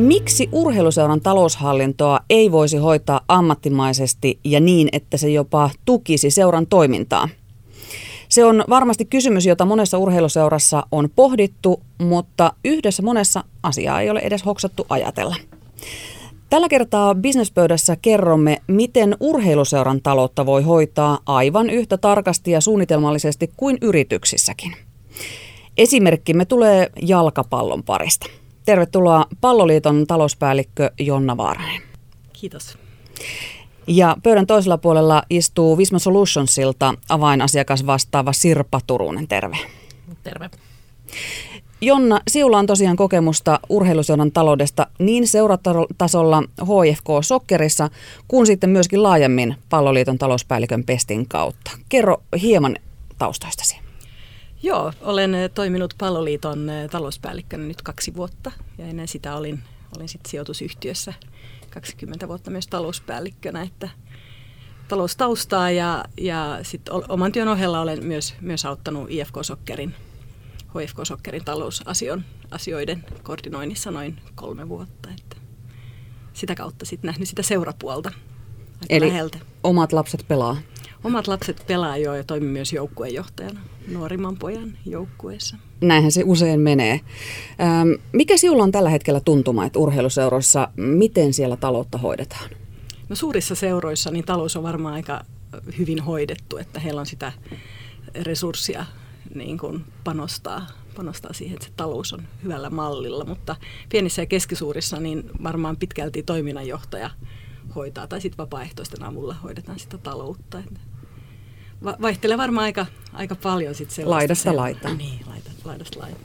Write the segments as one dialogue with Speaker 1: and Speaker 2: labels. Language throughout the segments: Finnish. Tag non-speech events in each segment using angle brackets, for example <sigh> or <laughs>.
Speaker 1: Miksi urheiluseuran taloushallintoa ei voisi hoitaa ammattimaisesti ja niin, että se jopa tukisi seuran toimintaa? Se on varmasti kysymys, jota monessa urheiluseurassa on pohdittu, mutta yhdessä monessa asiaa ei ole edes hoksattu ajatella. Tällä kertaa bisnespöydässä kerromme, miten urheiluseuran taloutta voi hoitaa aivan yhtä tarkasti ja suunnitelmallisesti kuin yrityksissäkin. Esimerkkimme tulee jalkapallon parista. Tervetuloa Palloliiton talouspäällikkö Jonna Vaaranen.
Speaker 2: Kiitos.
Speaker 1: Ja pöydän toisella puolella istuu Visma Solutionsilta avainasiakas vastaava Sirpa Turunen. Terve.
Speaker 2: Terve.
Speaker 1: Jonna, siulla on tosiaan kokemusta urheiluseuran taloudesta niin seuratasolla HFK Sokkerissa kuin sitten myöskin laajemmin Palloliiton talouspäällikön Pestin kautta. Kerro hieman taustoistasi.
Speaker 2: Joo, olen eh, toiminut Palloliiton eh, talouspäällikkönä nyt kaksi vuotta. Ja ennen sitä olin, olin sitten sijoitusyhtiössä 20 vuotta myös talouspäällikkönä, että taloustaustaa ja, ja sitten oman työn ohella olen myös, myös auttanut IFK Sokkerin, HFK Sokkerin talousasioiden koordinoinnissa noin kolme vuotta, että sitä kautta sitten nähnyt sitä seurapuolta
Speaker 1: Eli läheltä. omat lapset pelaa?
Speaker 2: Omat lapset pelaa jo ja toimin myös joukkueenjohtajana nuorimman pojan joukkueessa.
Speaker 1: Näinhän se usein menee. Mikä sinulla on tällä hetkellä tuntuma, että urheiluseuroissa, miten siellä taloutta hoidetaan?
Speaker 2: No suurissa seuroissa niin talous on varmaan aika hyvin hoidettu, että heillä on sitä resurssia niin kuin panostaa, panostaa siihen, että se talous on hyvällä mallilla, mutta pienissä ja keskisuurissa niin varmaan pitkälti toiminnanjohtaja hoitaa tai sitten vapaaehtoisten avulla hoidetaan sitä taloutta. Että va- vaihtelee varmaan aika, aika paljon sitten
Speaker 1: sellaista. Laidasta laitaan.
Speaker 2: Niin, laita, laidasta laitaan.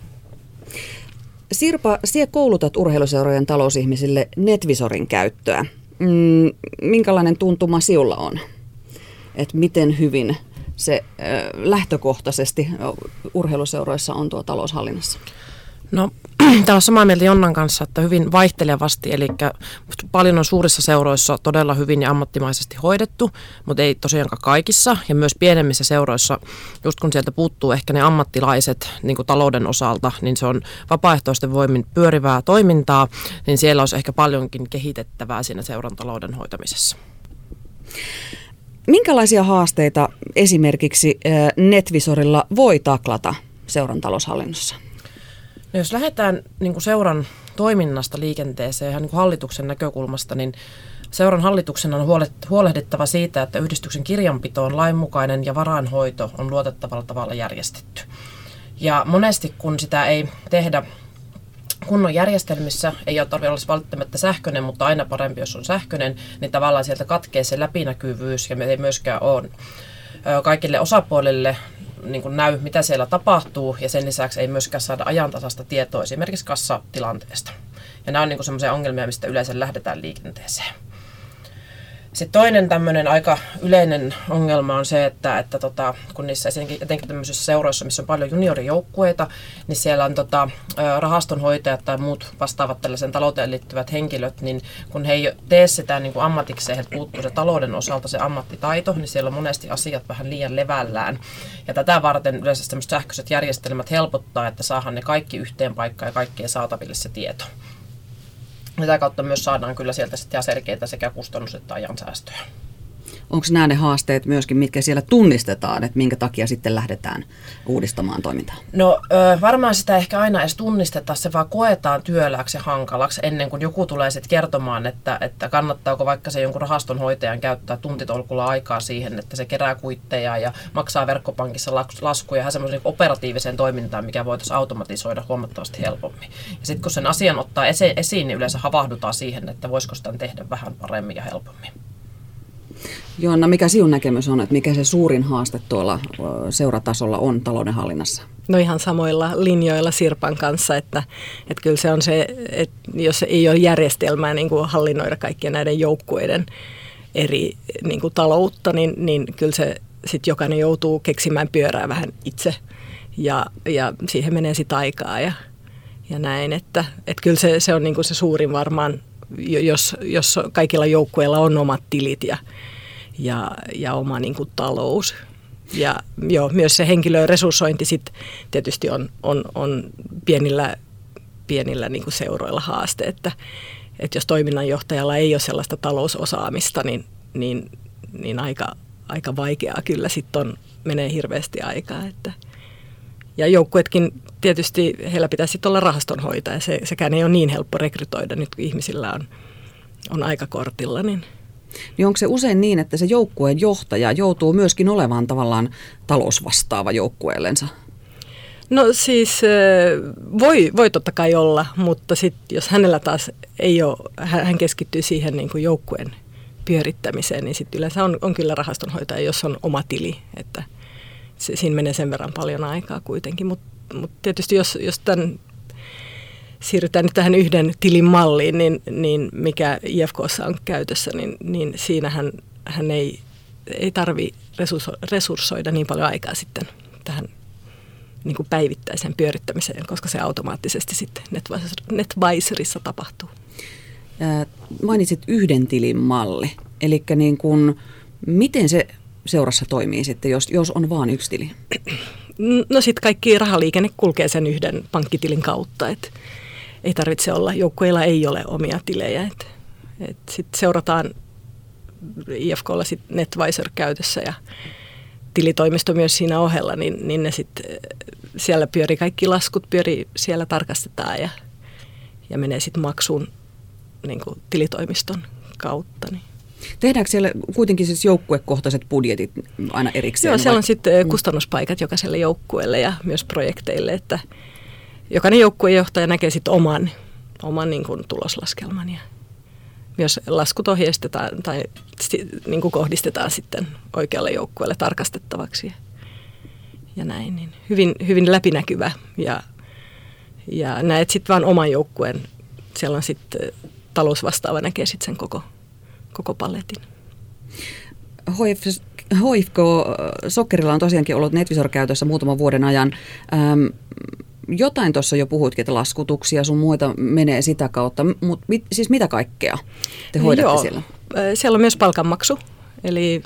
Speaker 1: Sirpa, sinä koulutat urheiluseurojen talousihmisille Netvisorin käyttöä. Mm, minkälainen tuntuma siulla on? Että miten hyvin se äh, lähtökohtaisesti urheiluseuroissa on tuo taloushallinnassa?
Speaker 3: No, <clears throat> täällä on samaa mieltä Jonnan kanssa, että hyvin vaihtelevasti, eli paljon on suurissa seuroissa todella hyvin ja ammattimaisesti hoidettu, mutta ei tosiaankaan kaikissa. Ja myös pienemmissä seuroissa, just kun sieltä puuttuu ehkä ne ammattilaiset niin kuin talouden osalta, niin se on vapaaehtoisten voimin pyörivää toimintaa, niin siellä olisi ehkä paljonkin kehitettävää siinä seuran talouden hoitamisessa.
Speaker 1: Minkälaisia haasteita esimerkiksi Netvisorilla voi taklata seuran taloushallinnossa?
Speaker 3: No jos lähdetään niin kuin seuran toiminnasta liikenteeseen ihan niin kuin hallituksen näkökulmasta, niin Seuran hallituksen on huolehdittava siitä, että yhdistyksen kirjanpito on lainmukainen ja varainhoito on luotettavalla tavalla järjestetty. Ja monesti kun sitä ei tehdä kunnon järjestelmissä, ei ole tarvitse olla välttämättä sähköinen, mutta aina parempi, jos on sähköinen, niin tavallaan sieltä katkee se läpinäkyvyys ja me ei myöskään ole kaikille osapuolille niin kuin näy, mitä siellä tapahtuu, ja sen lisäksi ei myöskään saada ajantasasta tietoa esimerkiksi kassatilanteesta. Ja nämä on niin semmoisia ongelmia, mistä yleensä lähdetään liikenteeseen. Sitten toinen tämmöinen aika yleinen ongelma on se, että, että tota, kun niissä etenkin, etenkin tämmöisissä seuroissa, missä on paljon juniorijoukkueita, niin siellä on tota, rahastonhoitajat tai muut vastaavat tällaisen talouteen liittyvät henkilöt, niin kun he ei tee sitä niin kuin ammatikseen, että puuttuu se talouden osalta se ammattitaito, niin siellä on monesti asiat vähän liian levällään. Ja tätä varten yleensä sähköiset järjestelmät helpottaa, että saadaan ne kaikki yhteen paikkaan ja kaikkien saataville se tieto. Tätä kautta myös saadaan kyllä sieltä sitten selkeitä sekä kustannus- että ajansäästöjä.
Speaker 1: Onko nämä ne haasteet myöskin, mitkä siellä tunnistetaan, että minkä takia sitten lähdetään uudistamaan toimintaa?
Speaker 3: No varmaan sitä ehkä aina edes tunnisteta, se vaan koetaan työlääksi ja hankalaksi ennen kuin joku tulee sitten kertomaan, että, että kannattaako vaikka se jonkun rahastonhoitajan käyttää tuntitolkulla aikaa siihen, että se kerää kuitteja ja maksaa verkkopankissa laskuja ja semmoisen operatiiviseen toimintaan, mikä voitaisiin automatisoida huomattavasti helpommin. Ja sitten kun sen asian ottaa esiin, niin yleensä havahdutaan siihen, että voisiko sitä tehdä vähän paremmin ja helpommin.
Speaker 1: Joanna, mikä sinun näkemys on, että mikä se suurin haaste tuolla seuratasolla on taloudenhallinnassa?
Speaker 2: No ihan samoilla linjoilla Sirpan kanssa, että, että kyllä se on se, että jos ei ole järjestelmää niin kuin hallinnoida kaikkien näiden joukkueiden eri niin kuin taloutta, niin, niin kyllä se sitten jokainen joutuu keksimään pyörää vähän itse ja, ja siihen menee sitten aikaa ja, ja näin, että, että kyllä se, se on niin kuin se suurin varmaan, jos, jos kaikilla joukkueilla on omat tilit ja, ja, ja oma niin kuin, talous. Ja joo, myös se henkilöresurssointi sit tietysti on, on, on pienillä pienillä niin kuin seuroilla haaste, että, että jos toiminnanjohtajalla ei ole sellaista talousosaamista, niin, niin, niin aika, aika vaikeaa kyllä sitten on, menee hirveästi aikaa. Että. Ja joukkuetkin tietysti, heillä pitäisi olla rahastonhoitaja, se, sekään ei ole niin helppo rekrytoida nyt kun ihmisillä on, on aika kortilla, niin –
Speaker 1: niin onko se usein niin, että se joukkueen johtaja joutuu myöskin olemaan tavallaan talousvastaava joukkueellensa?
Speaker 2: No siis voi, voi totta kai olla, mutta sit, jos hänellä taas ei ole, hän keskittyy siihen niin kuin joukkueen pyörittämiseen, niin sitten yleensä on, on kyllä rahastonhoitaja, jos on oma tili, että se, siinä menee sen verran paljon aikaa kuitenkin, mutta mut tietysti jos, jos tämän siirrytään nyt tähän yhden tilin malliin, niin, niin mikä IFKssa on käytössä, niin, niin siinähän hän ei, ei tarvi resurssoida niin paljon aikaa sitten tähän niin kuin päivittäiseen pyörittämiseen, koska se automaattisesti sitten NetVisorissa tapahtuu.
Speaker 1: mainitsit yhden tilin malli, eli niin kuin, miten se seurassa toimii sitten, jos, jos on vain yksi tili?
Speaker 2: No sitten kaikki rahaliikenne kulkee sen yhden pankkitilin kautta, että ei tarvitse olla, joukkueilla ei ole omia tilejä. Et, et sit seurataan IFKlla sit NetVisor käytössä ja tilitoimisto myös siinä ohella, niin, niin ne sit, siellä pyörii kaikki laskut, pyörii, siellä tarkastetaan ja, ja menee sitten maksuun niin kuin tilitoimiston kautta. Niin.
Speaker 1: Tehdäänkö siellä kuitenkin siis joukkuekohtaiset budjetit aina erikseen?
Speaker 2: Joo, siellä on sitten kustannuspaikat jokaiselle joukkueelle ja myös projekteille, että jokainen joukkuejohtaja näkee sitten oman, oman niin kuin tuloslaskelman ja myös laskut ohjeistetaan tai niin kuin kohdistetaan sitten oikealle joukkueelle tarkastettavaksi ja, näin. Niin hyvin, hyvin läpinäkyvä ja, ja näet sitten vaan oman joukkueen. Siellä on sitten talousvastaava näkee sitten sen koko, koko paletin.
Speaker 1: HIFK Sokkerilla on tosiaankin ollut Netvisor käytössä muutaman vuoden ajan. Jotain tuossa jo puhuitkin, että laskutuksia sun muita menee sitä kautta, mutta mit, siis mitä kaikkea te hoidatte Joo. siellä?
Speaker 2: Siellä on myös palkanmaksu, eli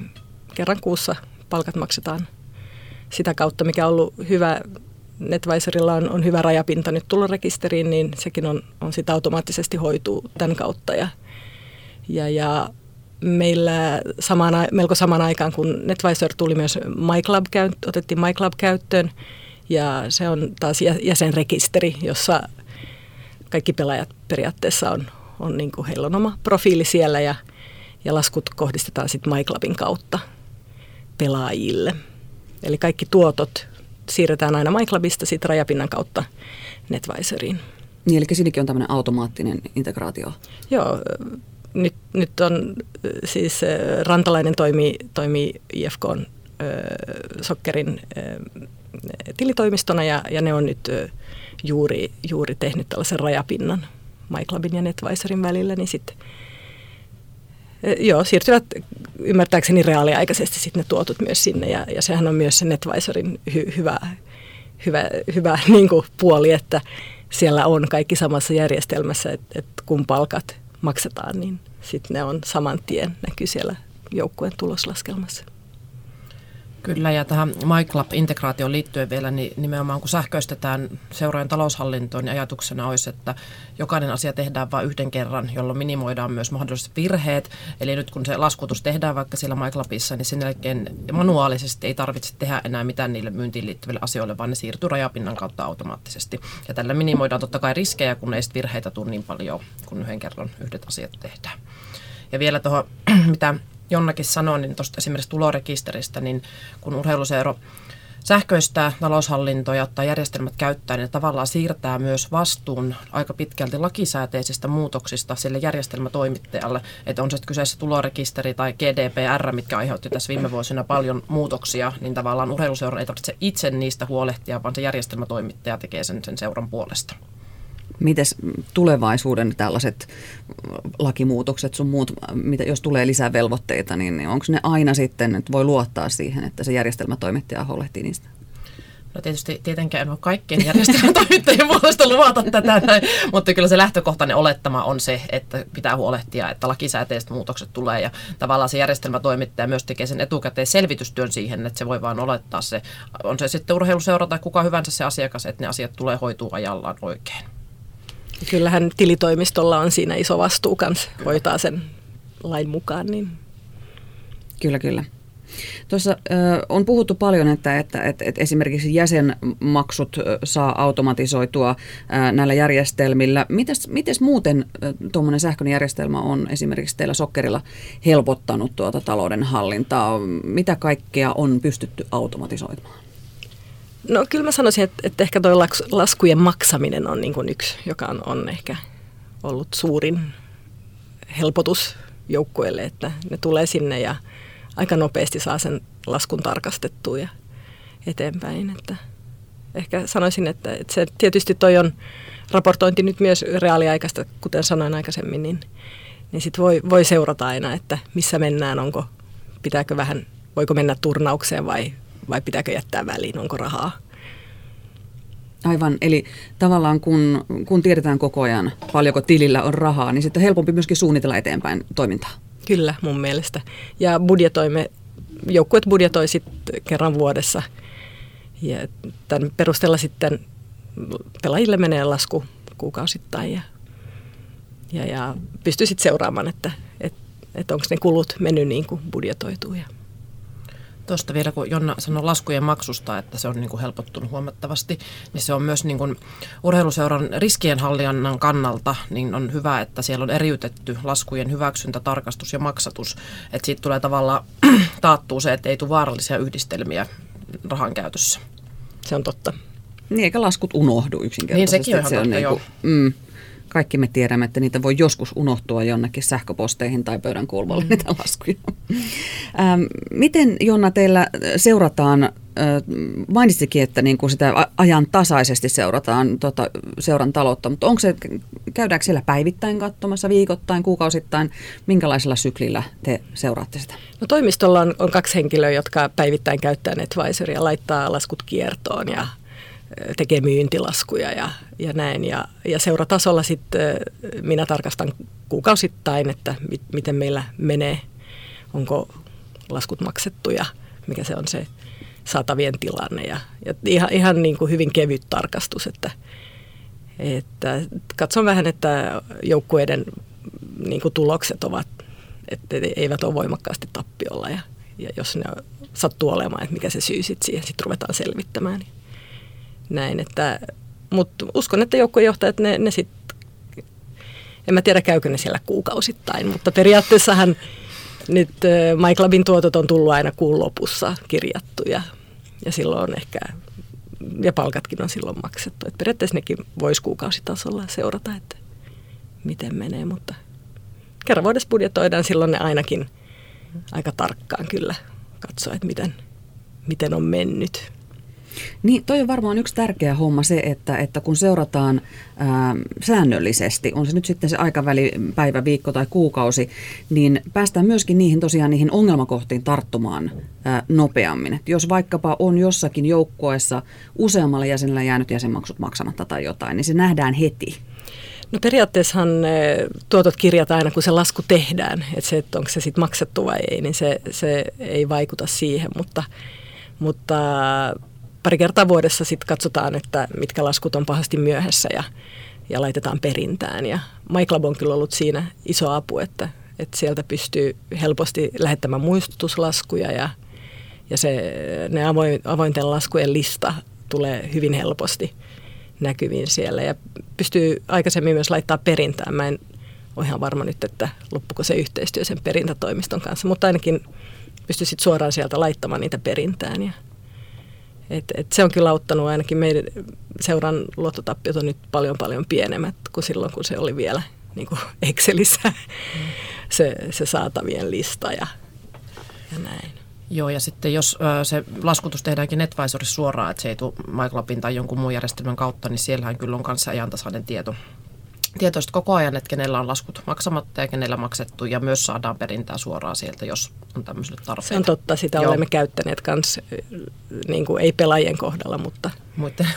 Speaker 2: kerran kuussa palkat maksetaan sitä kautta, mikä on ollut hyvä. NetVisorilla on, on hyvä rajapinta nyt tulorekisteriin, niin sekin on, on sitä automaattisesti hoituu tämän kautta. Ja, ja, ja meillä samaan, melko samaan aikaan, kun NetVisor tuli myös MyClub, otettiin MyClub käyttöön, ja se on taas jäsenrekisteri, jossa kaikki pelaajat periaatteessa on, on niin kuin heillä on oma profiili siellä ja, ja laskut kohdistetaan sitten MyClubin kautta pelaajille. Eli kaikki tuotot siirretään aina MyClubista sitten rajapinnan kautta NetVisoriin.
Speaker 1: Niin, eli siinäkin on tämmöinen automaattinen integraatio.
Speaker 2: Joo, nyt, nyt on siis Rantalainen toimii, toimii IFK Sokkerin tilitoimistona ja, ja ne on nyt juuri, juuri tehnyt tällaisen rajapinnan MyClubin ja NetVisorin välillä, niin sitten Joo, siirtyvät ymmärtääkseni reaaliaikaisesti sitten ne tuotot myös sinne ja, ja sehän on myös se NetVisorin hy, hyvä, hyvä, hyvä <laughs> niin kuin puoli, että siellä on kaikki samassa järjestelmässä, että, että kun palkat maksetaan, niin sitten ne on saman tien näkyy siellä joukkueen tuloslaskelmassa.
Speaker 3: Kyllä, ja tähän MyClub-integraatioon liittyen vielä, niin nimenomaan kun sähköistetään seurojen taloushallintoon, niin ajatuksena olisi, että jokainen asia tehdään vain yhden kerran, jolloin minimoidaan myös mahdolliset virheet. Eli nyt kun se laskutus tehdään vaikka siellä MyClubissa, niin sen jälkeen manuaalisesti ei tarvitse tehdä enää mitään niille myyntiin liittyville asioille, vaan ne siirtyy rajapinnan kautta automaattisesti. Ja tällä minimoidaan totta kai riskejä, kun ei virheitä tule niin paljon, kun yhden kerran yhdet asiat tehdään. Ja vielä tuohon, <clears throat> mitä Jonnakin sanoi, niin tuosta esimerkiksi tulorekisteristä, niin kun urheiluseuro sähköistää taloushallintoa ja ottaa järjestelmät käyttöön, niin tavallaan siirtää myös vastuun aika pitkälti lakisääteisistä muutoksista sille järjestelmätoimittajalle. Että on se kyseessä tulorekisteri tai GDPR, mitkä aiheutti tässä viime vuosina paljon muutoksia, niin tavallaan urheiluseura ei tarvitse itse niistä huolehtia, vaan se järjestelmätoimittaja tekee sen, sen seuran puolesta.
Speaker 1: Mites tulevaisuuden tällaiset lakimuutokset sun muut, mitä, jos tulee lisää velvoitteita, niin, niin onko ne aina sitten, että voi luottaa siihen, että se järjestelmätoimittaja huolehtii niistä?
Speaker 3: No tietysti tietenkään en voi kaikkien järjestelmätoimittajien <laughs> puolesta luvata tätä, näin, mutta kyllä se lähtökohtainen olettama on se, että pitää huolehtia, että lakisääteiset muutokset tulee ja tavallaan se järjestelmätoimittaja myös tekee sen etukäteen selvitystyön siihen, että se voi vaan olettaa se, on se sitten urheiluseura tai kuka hyvänsä se asiakas, että ne asiat tulee hoituu ajallaan oikein.
Speaker 2: Kyllähän tilitoimistolla on siinä iso vastuu kanssa hoitaa sen lain mukaan. Niin.
Speaker 1: Kyllä, kyllä. Tuossa on puhuttu paljon, että, että, että, että esimerkiksi jäsenmaksut saa automatisoitua näillä järjestelmillä. Mites, mites muuten tuommoinen sähköinen järjestelmä on esimerkiksi teillä Sokkerilla helpottanut tuota talouden hallintaa? Mitä kaikkea on pystytty automatisoimaan?
Speaker 2: No kyllä mä sanoisin, että, että ehkä tuo laskujen maksaminen on niin kuin yksi, joka on, on ehkä ollut suurin helpotus joukkueelle, että ne tulee sinne ja aika nopeasti saa sen laskun tarkastettua ja eteenpäin. Että ehkä sanoisin, että, että se tietysti toi on raportointi nyt myös reaaliaikaista, kuten sanoin aikaisemmin, niin, niin sit voi, voi seurata aina, että missä mennään, onko, pitääkö vähän, voiko mennä turnaukseen vai vai pitääkö jättää väliin, onko rahaa?
Speaker 1: Aivan, eli tavallaan kun, kun tiedetään koko ajan paljonko tilillä on rahaa, niin sitten on helpompi myöskin suunnitella eteenpäin toimintaa.
Speaker 2: Kyllä, mun mielestä. Ja budjetoimme, joukkueet budjetoi sitten kerran vuodessa. Ja tämän perusteella sitten pelaajille menee lasku kuukausittain ja, ja, ja pystyy sitten seuraamaan, että, että, että onko ne kulut mennyt niin kuin budjetoituu.
Speaker 3: Tuosta vielä, kun Jonna sanoi laskujen maksusta, että se on niin kuin helpottunut huomattavasti, niin se on myös niin kuin urheiluseuran riskienhallinnan kannalta, niin on hyvä, että siellä on eriytetty laskujen hyväksyntä, tarkastus ja maksatus. Että siitä tulee tavallaan <clears throat> taattuu se, että ei tule vaarallisia yhdistelmiä rahan käytössä.
Speaker 2: Se on totta.
Speaker 1: Niin, eikä laskut unohdu yksinkertaisesti.
Speaker 3: Niin, sekin on ihan se totta, on niin kuin,
Speaker 1: mm, kaikki me tiedämme, että niitä voi joskus unohtua jonnekin sähköposteihin tai pöydän kulmalle mm. niitä laskuja. Ähm, miten Jonna teillä seurataan, äh, mainitsikin, että niin kuin sitä ajan tasaisesti seurataan tota, seuran taloutta, mutta onko se, käydäänkö siellä päivittäin katsomassa, viikoittain, kuukausittain, minkälaisella syklillä te seuraatte sitä?
Speaker 2: No toimistolla on, on kaksi henkilöä, jotka päivittäin käyttää NetVisoria, laittaa laskut kiertoon ja tekee myyntilaskuja ja, ja näin. Ja, ja seuratasolla sitten minä tarkastan kuukausittain, että mit, miten meillä menee, onko laskut maksettu ja mikä se on se saatavien tilanne. Ja, ja ihan, ihan niin kuin hyvin kevyt tarkastus, että, että katson vähän, että joukkueiden niin kuin tulokset ovat, että eivät ole voimakkaasti tappiolla ja, ja jos ne sattuu olemaan, että mikä se syy sitten siihen, sitten ruvetaan selvittämään. Niin näin, että, mutta uskon, että joukkuejohtajat, ne, ne sitten, en mä tiedä käykö ne siellä kuukausittain, mutta periaatteessahan nyt MyClubin tuotot on tullut aina kuun lopussa kirjattu ja, silloin ehkä, ja palkatkin on silloin maksettu. Et periaatteessa nekin voisi kuukausitasolla seurata, että miten menee, mutta kerran vuodessa budjetoidaan silloin ne ainakin aika tarkkaan kyllä katsoa, että miten, miten on mennyt.
Speaker 1: Niin, toi on varmaan yksi tärkeä homma se, että, että kun seurataan ää, säännöllisesti, on se nyt sitten se aikaväli, päivä, viikko tai kuukausi, niin päästään myöskin niihin tosiaan niihin ongelmakohtiin tarttumaan ää, nopeammin. Et jos vaikkapa on jossakin joukkueessa useammalle jäsenellä jäänyt jäsenmaksut maksamatta tai jotain, niin se nähdään heti.
Speaker 2: No periaatteessahan tuotot kirjataan aina, kun se lasku tehdään. Että se, että onko se sitten maksettu vai ei, niin se, se ei vaikuta siihen, mutta, mutta pari kertaa vuodessa sitten katsotaan, että mitkä laskut on pahasti myöhässä ja, ja laitetaan perintään. Ja MyClub on kyllä ollut siinä iso apu, että, että sieltä pystyy helposti lähettämään muistutuslaskuja ja, ja se, ne avoin, avointen laskujen lista tulee hyvin helposti näkyviin siellä ja pystyy aikaisemmin myös laittaa perintään. Mä en ole ihan varma nyt, että loppuko se yhteistyö sen perintätoimiston kanssa, mutta ainakin pystyy sitten suoraan sieltä laittamaan niitä perintään ja, et, et se on kyllä auttanut ainakin meidän seuran luottotappiot on nyt paljon paljon pienemmät kuin silloin, kun se oli vielä niin kuin Excelissä mm. se, se saatavien lista ja, ja näin.
Speaker 3: Joo, ja sitten jos ö, se laskutus tehdäänkin NetVisorissa suoraan, että se ei tule MyClubin tai jonkun muun järjestelmän kautta, niin siellähän kyllä on kanssa ajantasainen tieto tietoista koko ajan, että kenellä on laskut maksamatta ja kenellä maksettu ja myös saadaan perintää suoraan sieltä, jos on tämmöiselle tarpeita.
Speaker 2: Se on totta, sitä Joo. olemme käyttäneet myös, niin kuin, ei pelaajien kohdalla, mutta
Speaker 3: muiden,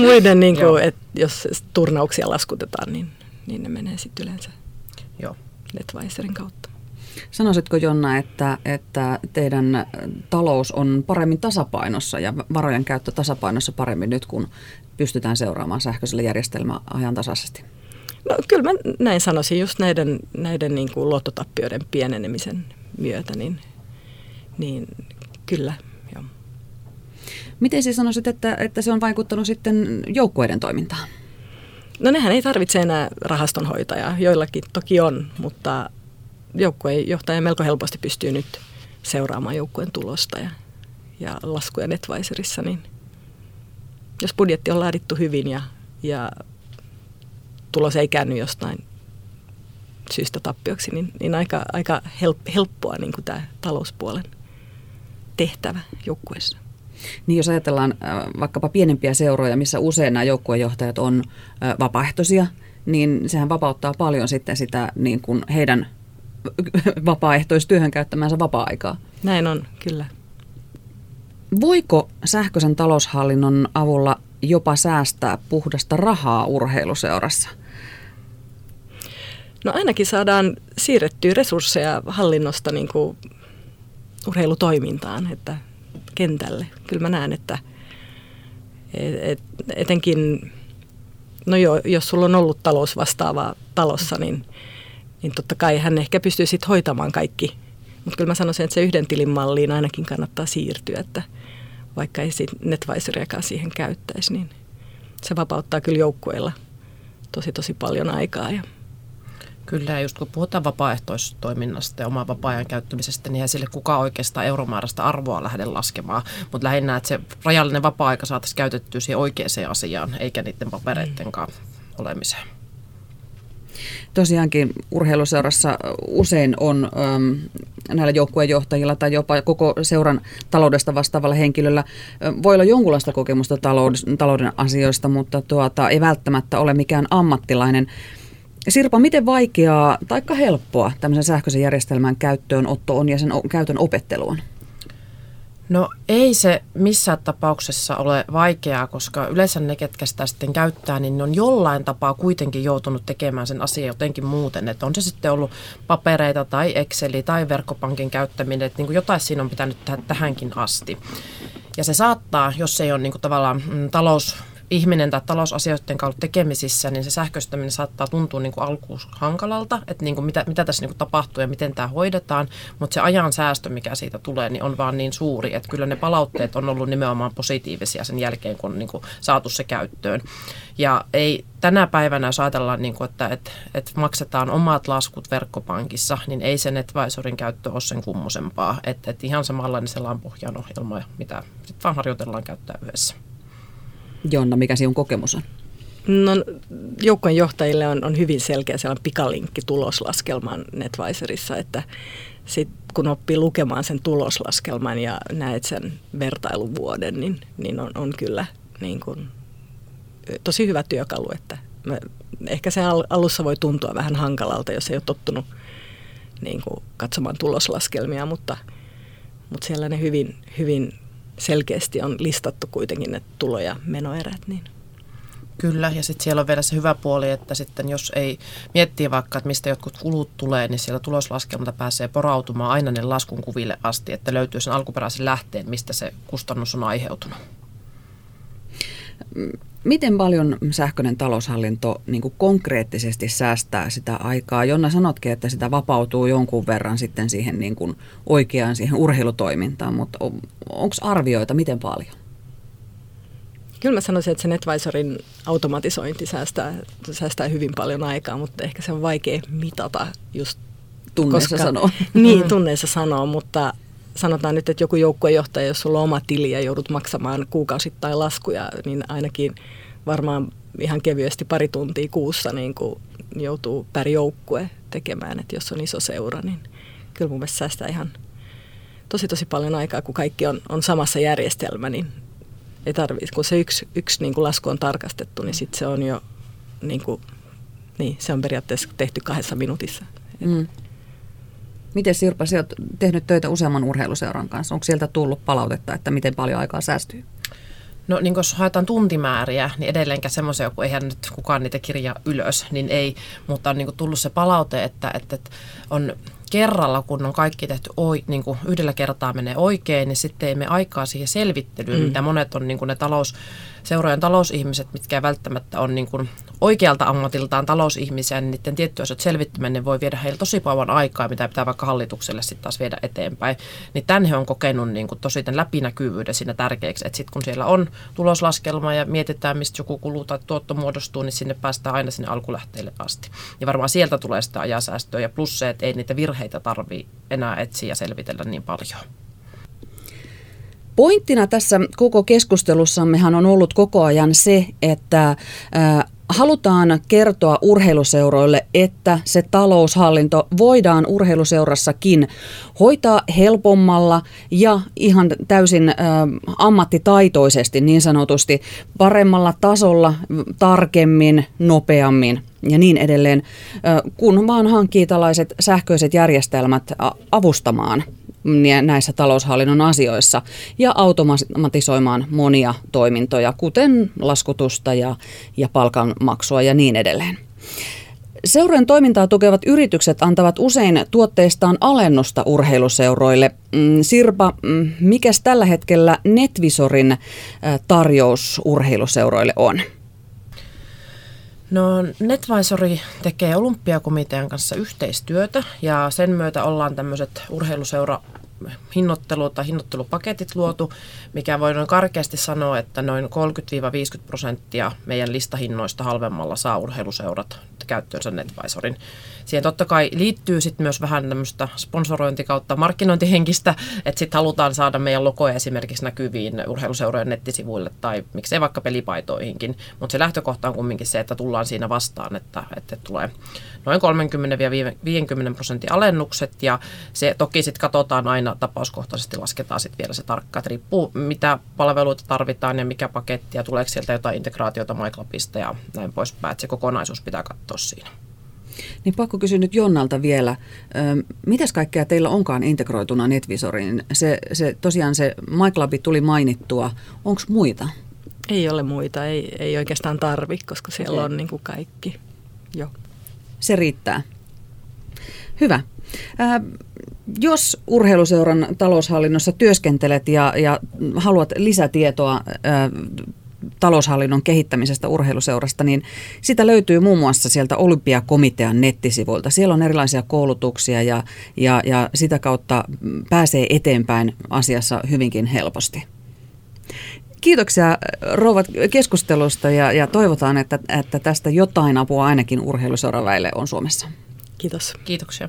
Speaker 3: <laughs>
Speaker 2: muiden niin kuin, että jos turnauksia laskutetaan, niin, niin ne menee sitten yleensä Joo. NetVisorin kautta.
Speaker 1: Sanoisitko Jonna, että, että teidän talous on paremmin tasapainossa ja varojen käyttö tasapainossa paremmin nyt, kun pystytään seuraamaan sähköisellä järjestelmällä ajantasaisesti?
Speaker 2: No kyllä mä näin sanoisin, just näiden, näiden niin kuin luottotappioiden pienenemisen myötä, niin, niin kyllä, joo.
Speaker 1: Miten siis sanoisit, että, että se on vaikuttanut sitten joukkueiden toimintaan?
Speaker 2: No nehän ei tarvitse enää rahastonhoitajaa, joillakin toki on, mutta joukkueen johtaja melko helposti pystyy nyt seuraamaan joukkueen tulosta ja, ja laskuja Netvisorissa, niin jos budjetti on laadittu hyvin ja, ja tulos ei käänny jostain syystä tappioksi, niin, niin aika, aika helppoa niin kuin tämä talouspuolen tehtävä joukkueessa.
Speaker 1: Niin jos ajatellaan äh, vaikkapa pienempiä seuroja, missä usein nämä joukkuejohtajat on äh, vapaaehtoisia, niin sehän vapauttaa paljon sitten sitä niin kuin heidän <laughs> vapaaehtoistyöhön käyttämänsä vapaa-aikaa.
Speaker 2: Näin on, kyllä.
Speaker 1: Voiko sähköisen taloushallinnon avulla jopa säästää puhdasta rahaa urheiluseurassa?
Speaker 2: No ainakin saadaan siirrettyä resursseja hallinnosta niin kuin urheilutoimintaan, että kentälle. Kyllä mä näen, että et, etenkin, no joo, jos sulla on ollut talousvastaava talossa, niin, niin totta kai hän ehkä pystyy sitten hoitamaan kaikki. Mutta kyllä mä sanoisin, että se yhden tilin malliin ainakin kannattaa siirtyä, että vaikka ei NetVisoriakaan siihen käyttäisi, niin se vapauttaa kyllä joukkueilla tosi tosi paljon aikaa ja
Speaker 3: Kyllä, just kun puhutaan vapaaehtoistoiminnasta ja oman vapaa-ajan käyttämisestä, niin eihän sille kukaan oikeastaan euromääräistä arvoa lähde laskemaan. Mutta lähinnä, että se rajallinen vapaa-aika saataisiin käytettyä siihen oikeaan asiaan, eikä niiden papereiden kanssa olemiseen.
Speaker 1: Tosiaankin urheiluseurassa usein on äm, näillä joukkueenjohtajilla tai jopa koko seuran taloudesta vastaavalla henkilöllä voi olla jonkunlaista kokemusta talouden, talouden asioista, mutta tuota, ei välttämättä ole mikään ammattilainen. Sirpa, miten vaikeaa tai helppoa tämmöisen sähköisen järjestelmän käyttöönotto on ja sen käytön opettelu on?
Speaker 3: No ei se missään tapauksessa ole vaikeaa, koska yleensä ne, ketkä sitä sitten käyttää, niin ne on jollain tapaa kuitenkin joutunut tekemään sen asian jotenkin muuten. Että on se sitten ollut papereita tai Exceli tai verkkopankin käyttäminen, että niin kuin jotain siinä on pitänyt tehdä tähänkin asti. Ja se saattaa, jos ei ole niin kuin tavallaan mm, talous ihminen tai talousasioiden kautta tekemisissä, niin se sähköistäminen saattaa tuntua niin kuin alkuun hankalalta, että niin kuin mitä, mitä tässä niin kuin tapahtuu ja miten tämä hoidetaan, mutta se ajan säästö, mikä siitä tulee, niin on vaan niin suuri, että kyllä ne palautteet on ollut nimenomaan positiivisia sen jälkeen, kun on niin kuin saatu se käyttöön. Ja ei tänä päivänä, jos ajatellaan, niin kuin, että, että, että maksetaan omat laskut verkkopankissa, niin ei sen advisorin käyttö ole sen kummosempaa. Että, että ihan samanlainen sellainen pohjan ohjelma, mitä sitten vaan harjoitellaan käyttää yhdessä.
Speaker 1: Jonna, mikä sinun kokemus on?
Speaker 2: No, joukkojen johtajille on, on hyvin selkeä sellainen pikalinkki tuloslaskelman NetVisorissa, että sit kun oppii lukemaan sen tuloslaskelman ja näet sen vertailuvuoden, niin, niin on, on kyllä niin kuin, tosi hyvä työkalu. Että me, ehkä se alussa voi tuntua vähän hankalalta, jos ei ole tottunut niin kuin, katsomaan tuloslaskelmia, mutta, mutta siellä ne hyvin, hyvin selkeästi on listattu kuitenkin ne tulo- ja menoerät. Niin.
Speaker 3: Kyllä, ja sitten siellä on vielä se hyvä puoli, että sitten jos ei miettii vaikka, että mistä jotkut kulut tulee, niin siellä tuloslaskelmalta pääsee porautumaan aina ne laskun kuville asti, että löytyy sen alkuperäisen lähteen, mistä se kustannus on aiheutunut.
Speaker 1: Miten paljon sähköinen taloushallinto niin kuin konkreettisesti säästää sitä aikaa? Jonna, sanotkin, että sitä vapautuu jonkun verran sitten siihen niin kuin oikeaan siihen urheilutoimintaan, mutta on, onko arvioita miten paljon?
Speaker 2: Kyllä mä sanoisin, että se NetVisorin automatisointi säästää, säästää hyvin paljon aikaa, mutta ehkä se on vaikea mitata just
Speaker 1: tunneissa koska, sanoo.
Speaker 2: Niin, tunneissa sanoo, mutta sanotaan nyt, että joku joukkuejohtaja, jos sulla on oma tili ja joudut maksamaan kuukausittain laskuja, niin ainakin varmaan ihan kevyesti pari tuntia kuussa niin kuin joutuu per joukkue tekemään, että jos on iso seura, niin kyllä mun mielestä säästää ihan tosi tosi paljon aikaa, kun kaikki on, on samassa järjestelmä, niin ei tarvitse, kun se yksi, yksi niin kuin lasku on tarkastettu, niin sitten se on jo niin kuin, niin, se on periaatteessa tehty kahdessa minuutissa. Mm.
Speaker 1: Miten Sirpa, sinä olet tehnyt töitä useamman urheiluseuran kanssa. Onko sieltä tullut palautetta, että miten paljon aikaa säästyy?
Speaker 3: No niin jos haetaan tuntimääriä, niin edelleenkään semmoisia, kun eihän nyt kukaan niitä kirjaa ylös, niin ei. Mutta on niin tullut se palaute, että, että, että on kerralla, kun on kaikki tehty oi, niin kuin yhdellä kertaa menee oikein, niin sitten ei me aikaa siihen selvittelyyn, mm. mitä monet on niin kuin ne talous, seurojen talousihmiset, mitkä välttämättä on niin kuin oikealta ammatiltaan talousihmisiä, niin niiden tiettyjä asioita selvittäminen voi viedä heille tosi paljon aikaa, mitä pitää vaikka hallitukselle sitten taas viedä eteenpäin. Niin tämän he on kokenut niin kuin tosi läpinäkyvyyden siinä tärkeäksi, että sitten kun siellä on tuloslaskelma ja mietitään, mistä joku kulu tai tuotto muodostuu, niin sinne päästään aina sinne alkulähteille asti. Ja varmaan sieltä tulee sitä ajasäästöä ja plus se, että ei niitä virheitä tarvii enää etsiä ja selvitellä niin paljon.
Speaker 1: Pointtina tässä koko keskustelussammehan on ollut koko ajan se, että halutaan kertoa urheiluseuroille, että se taloushallinto voidaan urheiluseurassakin hoitaa helpommalla ja ihan täysin ammattitaitoisesti niin sanotusti paremmalla tasolla, tarkemmin, nopeammin ja niin edelleen, kun vaan hankkii tällaiset sähköiset järjestelmät avustamaan näissä taloushallinnon asioissa ja automatisoimaan monia toimintoja, kuten laskutusta ja, ja palkanmaksua ja niin edelleen. Seurojen toimintaa tukevat yritykset antavat usein tuotteistaan alennusta urheiluseuroille. Mm, Sirpa, mm, mikäs tällä hetkellä Netvisorin tarjous urheiluseuroille on?
Speaker 3: No Netvisori tekee olympiakomitean kanssa yhteistyötä ja sen myötä ollaan tämmöiset urheiluseura hinnoittelu- tai hinnoittelupaketit luotu, mikä voi noin karkeasti sanoa, että noin 30-50 prosenttia meidän listahinnoista halvemmalla saa urheiluseurat käyttöönsä Netvisorin. Siihen totta kai liittyy sitten myös vähän tämmöistä sponsorointi kautta markkinointihenkistä, että sitten halutaan saada meidän logoja esimerkiksi näkyviin urheiluseurojen nettisivuille tai miksei vaikka pelipaitoihinkin. Mutta se lähtökohta on kumminkin se, että tullaan siinä vastaan, että, että tulee noin 30-50 prosentin alennukset ja se toki sitten katsotaan aina tapauskohtaisesti, lasketaan sitten vielä se tarkka, että riippuu mitä palveluita tarvitaan ja mikä paketti ja tuleeko sieltä jotain integraatiota MyClubista ja näin poispäin, että se kokonaisuus pitää katsoa siinä.
Speaker 1: Niin pakko kysyä nyt Jonnalta vielä, mitäs kaikkea teillä onkaan integroituna NetVisoriin? Se, se, tosiaan se MyClub tuli mainittua, onko muita?
Speaker 2: Ei ole muita, ei, ei oikeastaan tarvi, koska siellä okay. on niin kuin kaikki jo.
Speaker 1: Se riittää. Hyvä. Äh, jos urheiluseuran taloushallinnossa työskentelet ja, ja haluat lisätietoa äh, taloushallinnon kehittämisestä urheiluseurasta, niin sitä löytyy muun muassa sieltä Olympiakomitean nettisivuilta. Siellä on erilaisia koulutuksia ja, ja, ja sitä kautta pääsee eteenpäin asiassa hyvinkin helposti. Kiitoksia rouvat keskustelusta ja, ja toivotaan, että, että tästä jotain apua ainakin urheiluseuraväille on Suomessa.
Speaker 2: Kiitos.
Speaker 3: Kiitoksia.